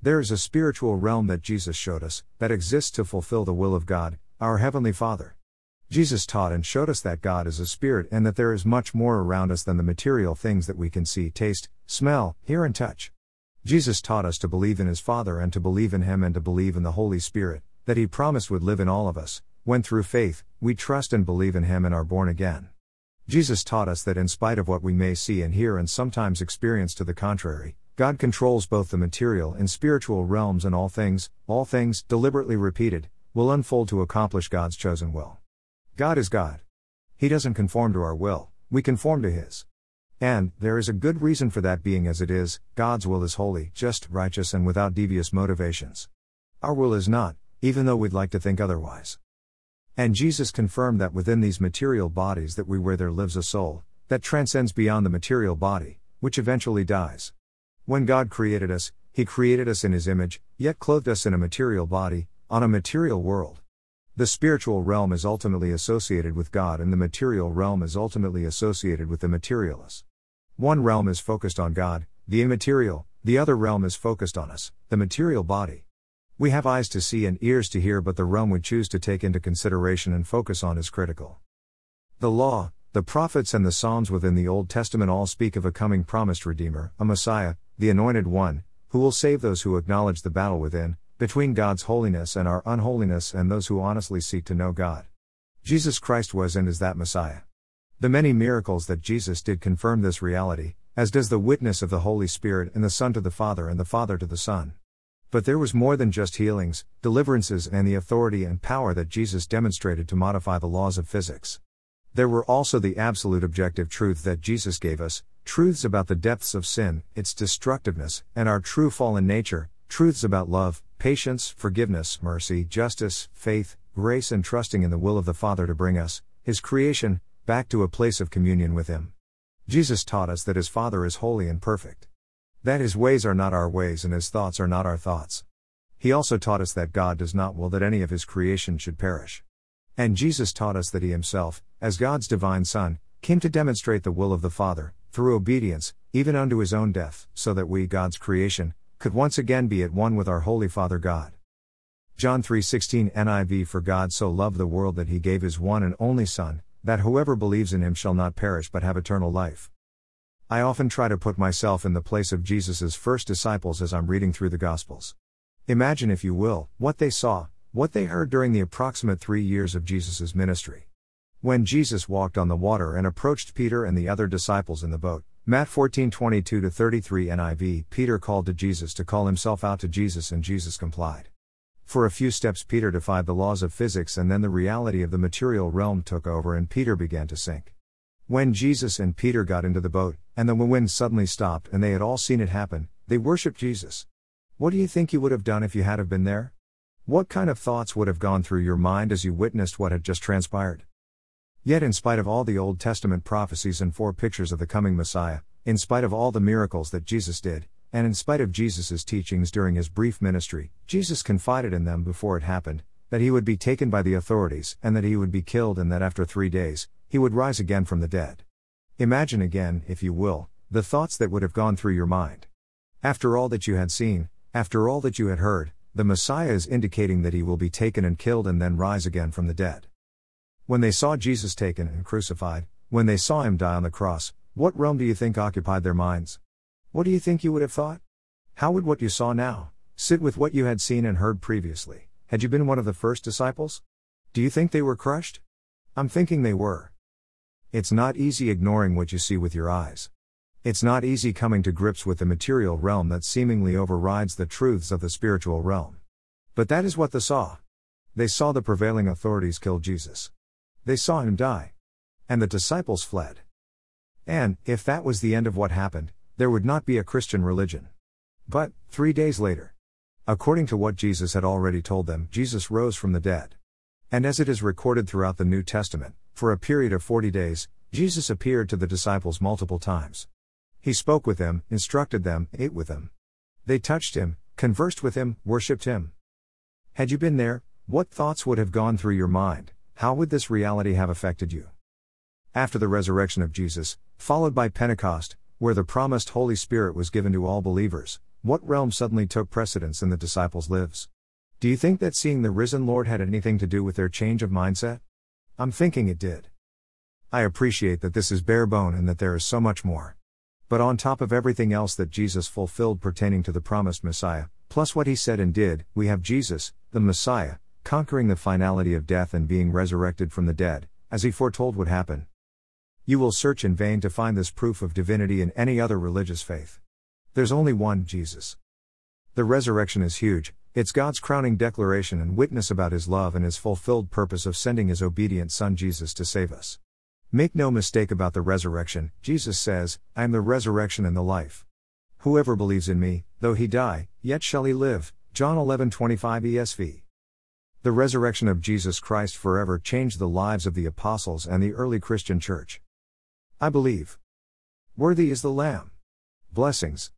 There is a spiritual realm that Jesus showed us, that exists to fulfill the will of God, our Heavenly Father. Jesus taught and showed us that God is a spirit and that there is much more around us than the material things that we can see, taste, smell, hear, and touch. Jesus taught us to believe in His Father and to believe in Him and to believe in the Holy Spirit, that He promised would live in all of us, when through faith, we trust and believe in Him and are born again. Jesus taught us that in spite of what we may see and hear and sometimes experience to the contrary, God controls both the material and spiritual realms and all things, all things, deliberately repeated, will unfold to accomplish God's chosen will. God is God. He doesn't conform to our will, we conform to His. And, there is a good reason for that being as it is, God's will is holy, just, righteous, and without devious motivations. Our will is not, even though we'd like to think otherwise. And Jesus confirmed that within these material bodies that we wear there lives a soul, that transcends beyond the material body, which eventually dies. When God created us, He created us in His image, yet clothed us in a material body, on a material world. The spiritual realm is ultimately associated with God, and the material realm is ultimately associated with the materialist. One realm is focused on God, the immaterial, the other realm is focused on us, the material body. We have eyes to see and ears to hear, but the realm we choose to take into consideration and focus on is critical. The law, the prophets, and the Psalms within the Old Testament all speak of a coming promised Redeemer, a Messiah, the Anointed One, who will save those who acknowledge the battle within, between God's holiness and our unholiness, and those who honestly seek to know God. Jesus Christ was and is that Messiah. The many miracles that Jesus did confirm this reality, as does the witness of the Holy Spirit and the Son to the Father and the Father to the Son. But there was more than just healings, deliverances, and the authority and power that Jesus demonstrated to modify the laws of physics. There were also the absolute objective truth that Jesus gave us, truths about the depths of sin, its destructiveness, and our true fallen nature, truths about love, patience, forgiveness, mercy, justice, faith, grace, and trusting in the will of the Father to bring us, His creation, back to a place of communion with Him. Jesus taught us that His Father is holy and perfect. That His ways are not our ways and His thoughts are not our thoughts. He also taught us that God does not will that any of His creation should perish. And Jesus taught us that He Himself, as God's divine Son, came to demonstrate the will of the Father, through obedience, even unto his own death, so that we, God's creation, could once again be at one with our Holy Father God. John 3:16 NIV For God so loved the world that he gave his one and only Son, that whoever believes in him shall not perish but have eternal life. I often try to put myself in the place of Jesus' first disciples as I'm reading through the Gospels. Imagine, if you will, what they saw, what they heard during the approximate three years of Jesus' ministry. When Jesus walked on the water and approached Peter and the other disciples in the boat, Matt 14:22 33 NIV, Peter called to Jesus to call himself out to Jesus and Jesus complied. For a few steps Peter defied the laws of physics and then the reality of the material realm took over and Peter began to sink. When Jesus and Peter got into the boat, and the wind suddenly stopped and they had all seen it happen, they worshiped Jesus. What do you think you would have done if you had have been there? What kind of thoughts would have gone through your mind as you witnessed what had just transpired? Yet, in spite of all the Old Testament prophecies and four pictures of the coming Messiah, in spite of all the miracles that Jesus did, and in spite of Jesus' teachings during his brief ministry, Jesus confided in them before it happened that he would be taken by the authorities, and that he would be killed, and that after three days, he would rise again from the dead. Imagine again, if you will, the thoughts that would have gone through your mind. After all that you had seen, after all that you had heard, the Messiah is indicating that he will be taken and killed and then rise again from the dead. When they saw Jesus taken and crucified, when they saw him die on the cross, what realm do you think occupied their minds? What do you think you would have thought? How would what you saw now sit with what you had seen and heard previously, had you been one of the first disciples? Do you think they were crushed? I'm thinking they were. It's not easy ignoring what you see with your eyes. It's not easy coming to grips with the material realm that seemingly overrides the truths of the spiritual realm. But that is what they saw. They saw the prevailing authorities kill Jesus. They saw him die. And the disciples fled. And, if that was the end of what happened, there would not be a Christian religion. But, three days later, according to what Jesus had already told them, Jesus rose from the dead. And as it is recorded throughout the New Testament, for a period of 40 days, Jesus appeared to the disciples multiple times. He spoke with them, instructed them, ate with them. They touched him, conversed with him, worshipped him. Had you been there, what thoughts would have gone through your mind? How would this reality have affected you? After the resurrection of Jesus, followed by Pentecost, where the promised Holy Spirit was given to all believers, what realm suddenly took precedence in the disciples' lives? Do you think that seeing the risen Lord had anything to do with their change of mindset? I'm thinking it did. I appreciate that this is bare bone and that there is so much more. But on top of everything else that Jesus fulfilled pertaining to the promised Messiah, plus what he said and did, we have Jesus, the Messiah, conquering the finality of death and being resurrected from the dead, as he foretold would happen. You will search in vain to find this proof of divinity in any other religious faith. There's only one Jesus. The resurrection is huge, it's God's crowning declaration and witness about his love and his fulfilled purpose of sending his obedient Son Jesus to save us. Make no mistake about the resurrection, Jesus says, I am the resurrection and the life. Whoever believes in me, though he die, yet shall he live. John 11:25 ESV. The resurrection of Jesus Christ forever changed the lives of the apostles and the early Christian church. I believe. Worthy is the Lamb. Blessings.